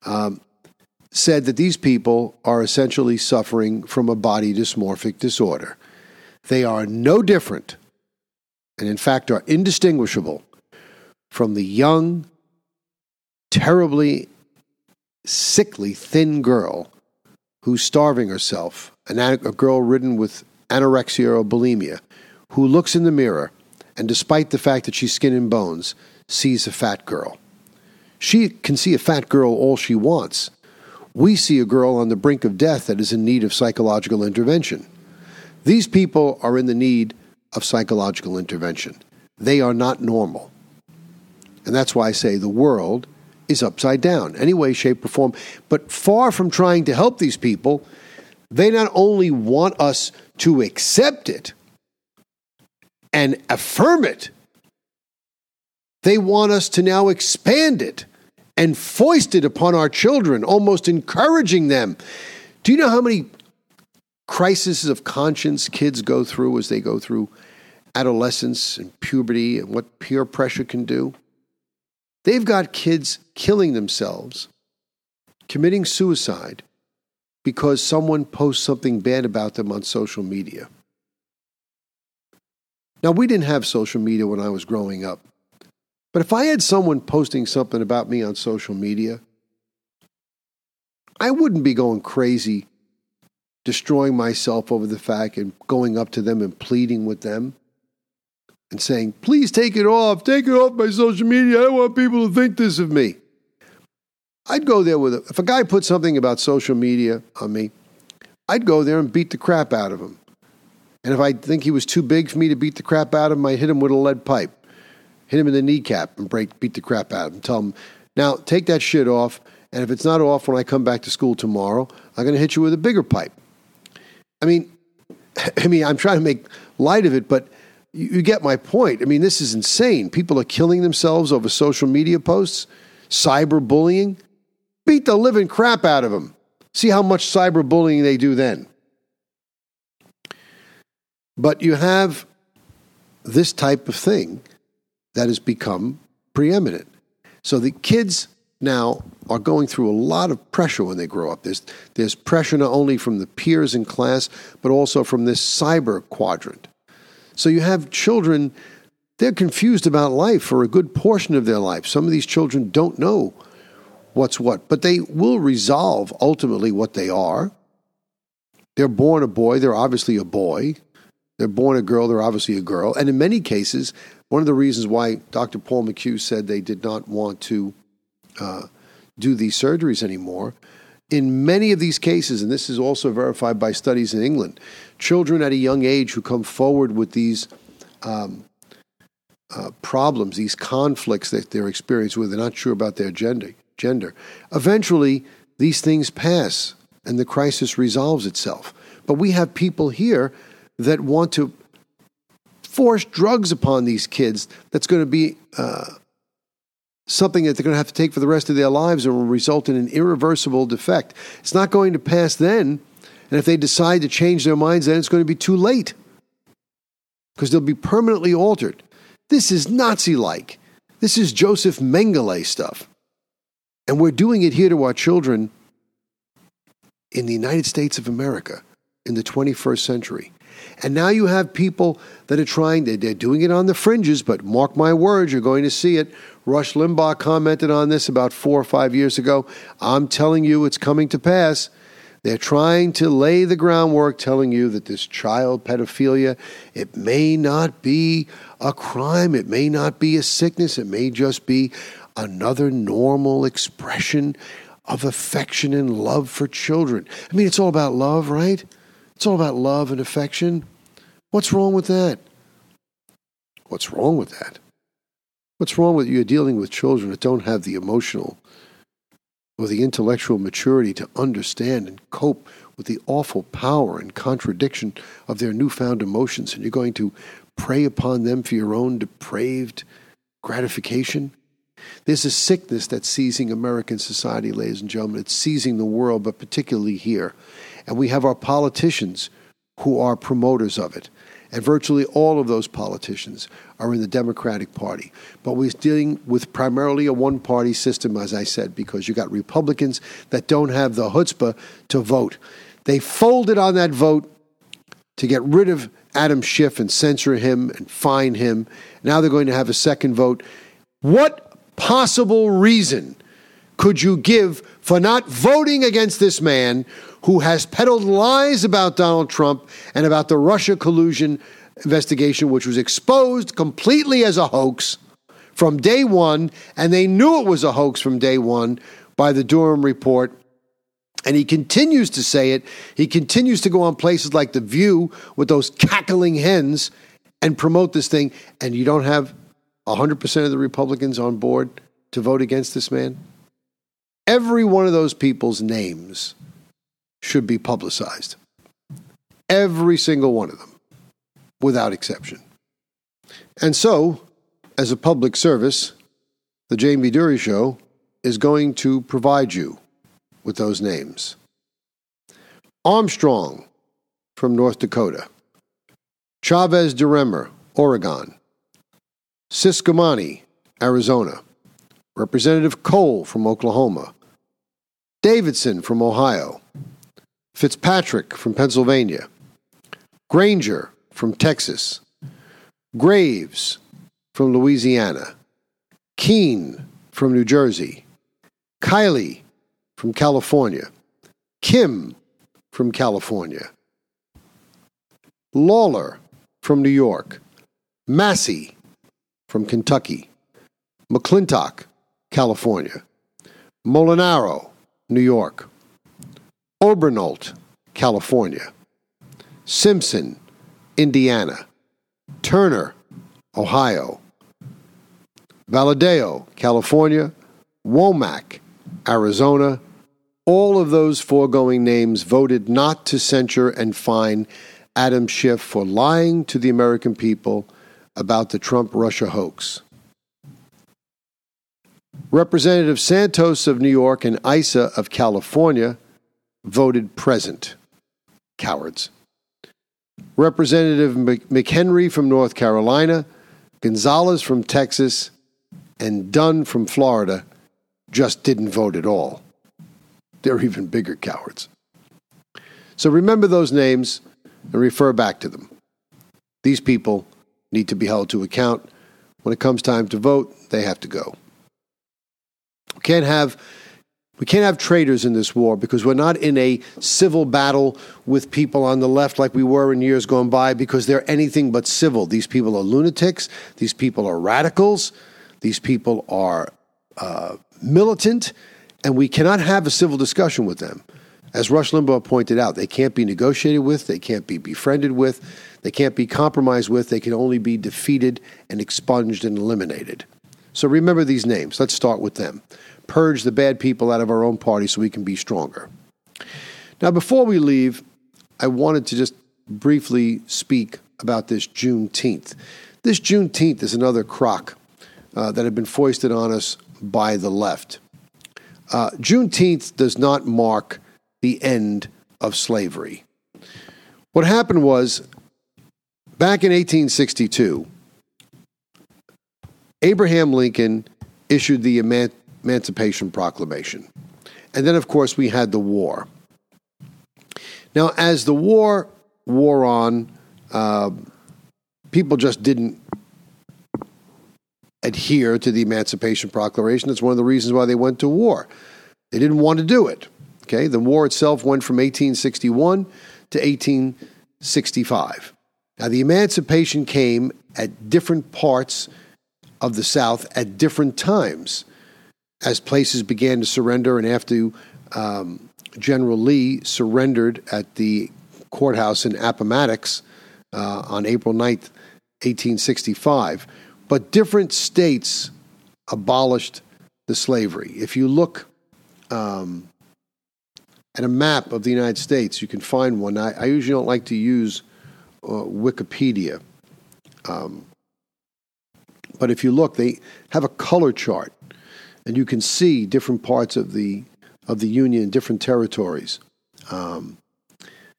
Um, said that these people are essentially suffering from a body dysmorphic disorder. They are no different, and in fact are indistinguishable from the young terribly sickly, thin girl who's starving herself, an, a girl ridden with anorexia or bulimia, who looks in the mirror and, despite the fact that she's skin and bones, sees a fat girl. She can see a fat girl all she wants. We see a girl on the brink of death that is in need of psychological intervention. These people are in the need of psychological intervention. They are not normal. And that's why I say the world is upside down, any way, shape, or form. But far from trying to help these people, they not only want us to accept it and affirm it, they want us to now expand it and foist it upon our children, almost encouraging them. Do you know how many crises of conscience kids go through as they go through adolescence and puberty and what peer pressure can do? They've got kids killing themselves, committing suicide because someone posts something bad about them on social media. Now, we didn't have social media when I was growing up. But if I had someone posting something about me on social media, I wouldn't be going crazy, destroying myself over the fact and going up to them and pleading with them and saying, please take it off, take it off my social media. I don't want people to think this of me. I'd go there with, a, if a guy put something about social media on me, I'd go there and beat the crap out of him. And if I think he was too big for me to beat the crap out of him, I'd hit him with a lead pipe hit him in the kneecap and break, beat the crap out of him. Tell him, now take that shit off. And if it's not off when I come back to school tomorrow, I'm going to hit you with a bigger pipe. I mean, I mean, I'm trying to make light of it, but you, you get my point. I mean, this is insane. People are killing themselves over social media posts, cyberbullying. Beat the living crap out of them. See how much cyberbullying they do then. But you have this type of thing that has become preeminent. So the kids now are going through a lot of pressure when they grow up. There's, there's pressure not only from the peers in class, but also from this cyber quadrant. So you have children, they're confused about life for a good portion of their life. Some of these children don't know what's what, but they will resolve ultimately what they are. They're born a boy, they're obviously a boy. They're born a girl, they're obviously a girl. And in many cases, one of the reasons why Dr. Paul McHugh said they did not want to uh, do these surgeries anymore, in many of these cases, and this is also verified by studies in England, children at a young age who come forward with these um, uh, problems, these conflicts that they're experienced with, they're not sure about their gender. Gender. Eventually, these things pass and the crisis resolves itself. But we have people here that want to force drugs upon these kids that's going to be uh, something that they're going to have to take for the rest of their lives and will result in an irreversible defect. It's not going to pass then. And if they decide to change their minds, then it's going to be too late because they'll be permanently altered. This is Nazi like. This is Joseph Mengele stuff. And we're doing it here to our children in the United States of America in the 21st century. And now you have people that are trying, they're doing it on the fringes, but mark my words, you're going to see it. Rush Limbaugh commented on this about four or five years ago. I'm telling you, it's coming to pass. They're trying to lay the groundwork telling you that this child pedophilia, it may not be a crime, it may not be a sickness, it may just be another normal expression of affection and love for children. I mean, it's all about love, right? It's all about love and affection. What's wrong with that? What's wrong with that? What's wrong with you dealing with children that don't have the emotional or the intellectual maturity to understand and cope with the awful power and contradiction of their newfound emotions, and you're going to prey upon them for your own depraved gratification? There's a sickness that's seizing American society, ladies and gentlemen. It's seizing the world, but particularly here. And we have our politicians who are promoters of it. And virtually all of those politicians are in the Democratic Party. But we're dealing with primarily a one party system, as I said, because you got Republicans that don't have the chutzpah to vote. They folded on that vote to get rid of Adam Schiff and censor him and fine him. Now they're going to have a second vote. What possible reason could you give for not voting against this man who has peddled lies about Donald Trump and about the Russia collusion investigation, which was exposed completely as a hoax from day one, and they knew it was a hoax from day one by the Durham report. And he continues to say it. He continues to go on places like The View with those cackling hens and promote this thing. And you don't have 100% of the Republicans on board to vote against this man? Every one of those people's names should be publicized. Every single one of them, without exception. And so, as a public service, the Jamie Durie Show is going to provide you with those names. Armstrong from North Dakota, Chavez DeRemer, Oregon, Ciscomani, Arizona, Representative Cole from Oklahoma, Davidson from Ohio, Fitzpatrick from Pennsylvania, Granger from Texas, Graves from Louisiana, Kean from New Jersey, Kiley from California, Kim from California, Lawler from New York, Massey from Kentucky, McClintock, California, Molinaro, New York, Obernolte, California, Simpson, Indiana, Turner, Ohio, Valadao, California, Womack, Arizona. All of those foregoing names voted not to censure and fine Adam Schiff for lying to the American people about the Trump Russia hoax. Representative Santos of New York and Issa of California voted present. Cowards. Representative McHenry from North Carolina, Gonzalez from Texas, and Dunn from Florida just didn't vote at all. They're even bigger cowards. So remember those names and refer back to them. These people need to be held to account. When it comes time to vote, they have to go. We can't have we can't have traitors in this war because we're not in a civil battle with people on the left like we were in years gone by because they're anything but civil. These people are lunatics. These people are radicals. These people are uh, militant. And we cannot have a civil discussion with them. As Rush Limbaugh pointed out, they can't be negotiated with, they can't be befriended with, they can't be compromised with, they can only be defeated and expunged and eliminated. So remember these names. Let's start with them. Purge the bad people out of our own party so we can be stronger. Now, before we leave, I wanted to just briefly speak about this Juneteenth. This Juneteenth is another crock uh, that had been foisted on us by the left. Uh, Juneteenth does not mark the end of slavery. What happened was back in 1862, Abraham Lincoln issued the Eman- Emancipation Proclamation. And then, of course, we had the war. Now, as the war wore on, uh, people just didn't adhere to the Emancipation Proclamation. That's one of the reasons why they went to war. They didn't want to do it. Okay, the war itself went from 1861 to 1865. Now, the emancipation came at different parts of the South at different times as places began to surrender, and after um, General Lee surrendered at the courthouse in Appomattox uh, on April 9th, 1865. But different states abolished the slavery. If you look um, at a map of the United States, you can find one. I, I usually don't like to use uh, Wikipedia. Um, but if you look, they have a color chart, and you can see different parts of the of the Union, different territories. Um,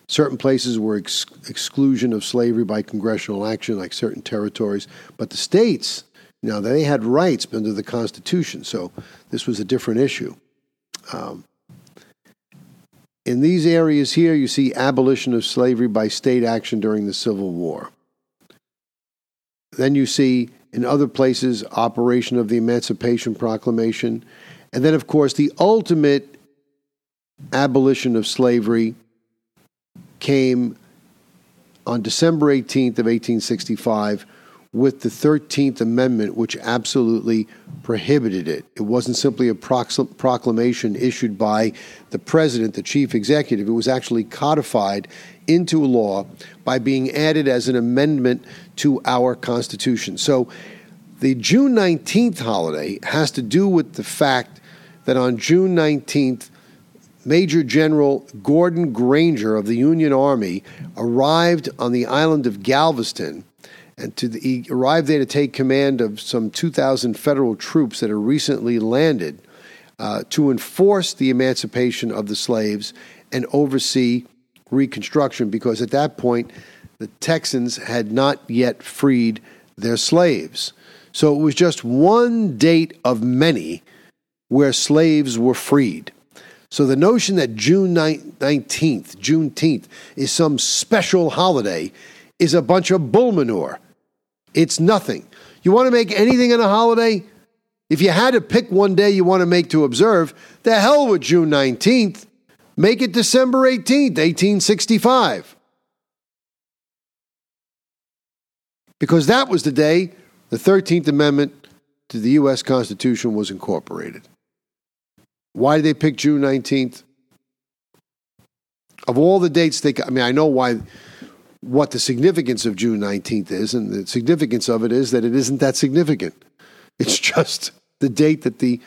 certain places were ex- exclusion of slavery by congressional action, like certain territories. But the states, you they had rights under the Constitution, so this was a different issue. Um, in these areas here, you see abolition of slavery by state action during the Civil War. Then you see in other places operation of the Emancipation Proclamation, And then, of course, the ultimate abolition of slavery came on December 18th of 1865 with the 13th Amendment, which absolutely prohibited it. It wasn't simply a proclamation issued by the president, the chief executive. It was actually codified into law by being added as an amendment to our Constitution. So the June 19th holiday has to do with the fact that on June 19th, Major General Gordon Granger of the Union Army arrived on the island of Galveston and to the, he arrived there to take command of some 2,000 federal troops that had recently landed uh, to enforce the emancipation of the slaves and oversee Reconstruction because at that point the Texans had not yet freed their slaves. So it was just one date of many where slaves were freed. So the notion that June 19th, Juneteenth, is some special holiday is a bunch of bull manure. It's nothing. You want to make anything in a holiday? If you had to pick one day you want to make to observe, the hell with June 19th. Make it December 18th, 1865. Because that was the day the 13th Amendment to the U.S. Constitution was incorporated. Why did they pick June 19th? Of all the dates they, I mean, I know why what the significance of June 19th is, and the significance of it is that it isn't that significant. It's just the date that the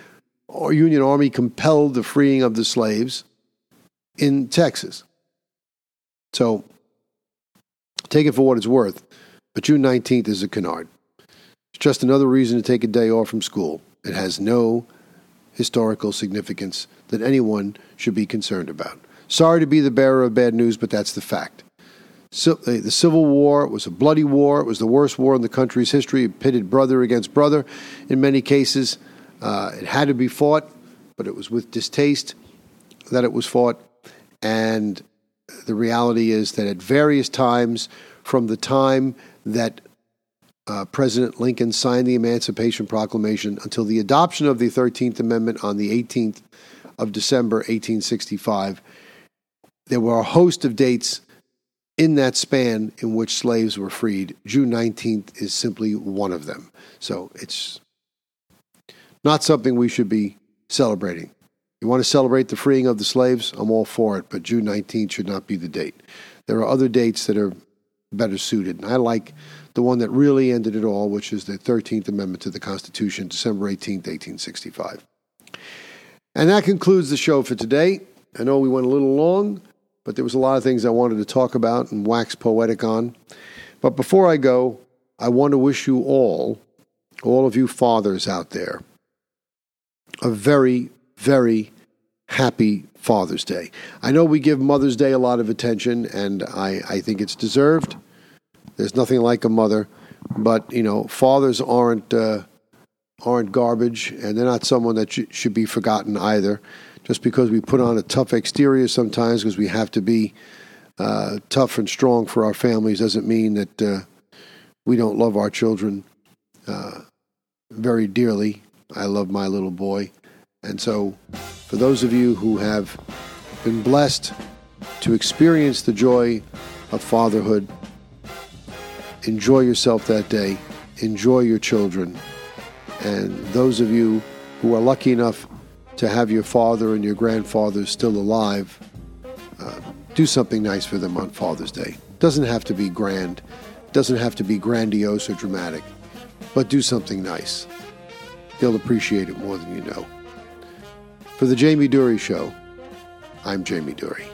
Union Army compelled the freeing of the slaves in Texas. So take it for what it's worth, but June 19th is a canard. It's just another reason to take a day off from school. It has no historical significance that anyone should be concerned about. Sorry to be the bearer of bad news, but that's the fact. Uh, the Civil War was a bloody war. It was the worst war in the country's history. It pitted brother against brother in many cases. Uh, it had to be fought, but it was with distaste that it was fought. And the reality is that at various times, from the time that uh, President Lincoln signed the Emancipation Proclamation until the adoption of the 13th Amendment on the 18th of December, 1865, there were a host of dates in that span in which slaves were freed. June 19th is simply one of them. So it's not something we should be celebrating. You want to celebrate the freeing of the slaves? I'm all for it, but June 19th should not be the date. There are other dates that are better suited. And I like the one that really ended it all, which is the 13th Amendment to the Constitution, December 18th, 1865. And that concludes the show for today. I know we went a little long but there was a lot of things I wanted to talk about and wax poetic on. But before I go, I want to wish you all, all of you fathers out there, a very, very happy Father's Day. I know we give Mother's Day a lot of attention, and I, I think it's deserved. There's nothing like a mother, but you know, fathers aren't uh, aren't garbage, and they're not someone that sh- should be forgotten either just because we put on a tough exterior sometimes because we have to be uh, tough and strong for our families doesn't mean that uh, we don't love our children uh, very dearly. I love my little boy. And so, for those of you who have been blessed to experience the joy of fatherhood, enjoy yourself that day, enjoy your children. And those of you who are lucky enough to have your father and your grandfather still alive, uh, do something nice for them on Father's Day. Doesn't have to be grand, doesn't have to be grandiose or dramatic, but do something nice. They'll appreciate it more than you know. For the Jamie Durie Show, I'm Jamie Durie.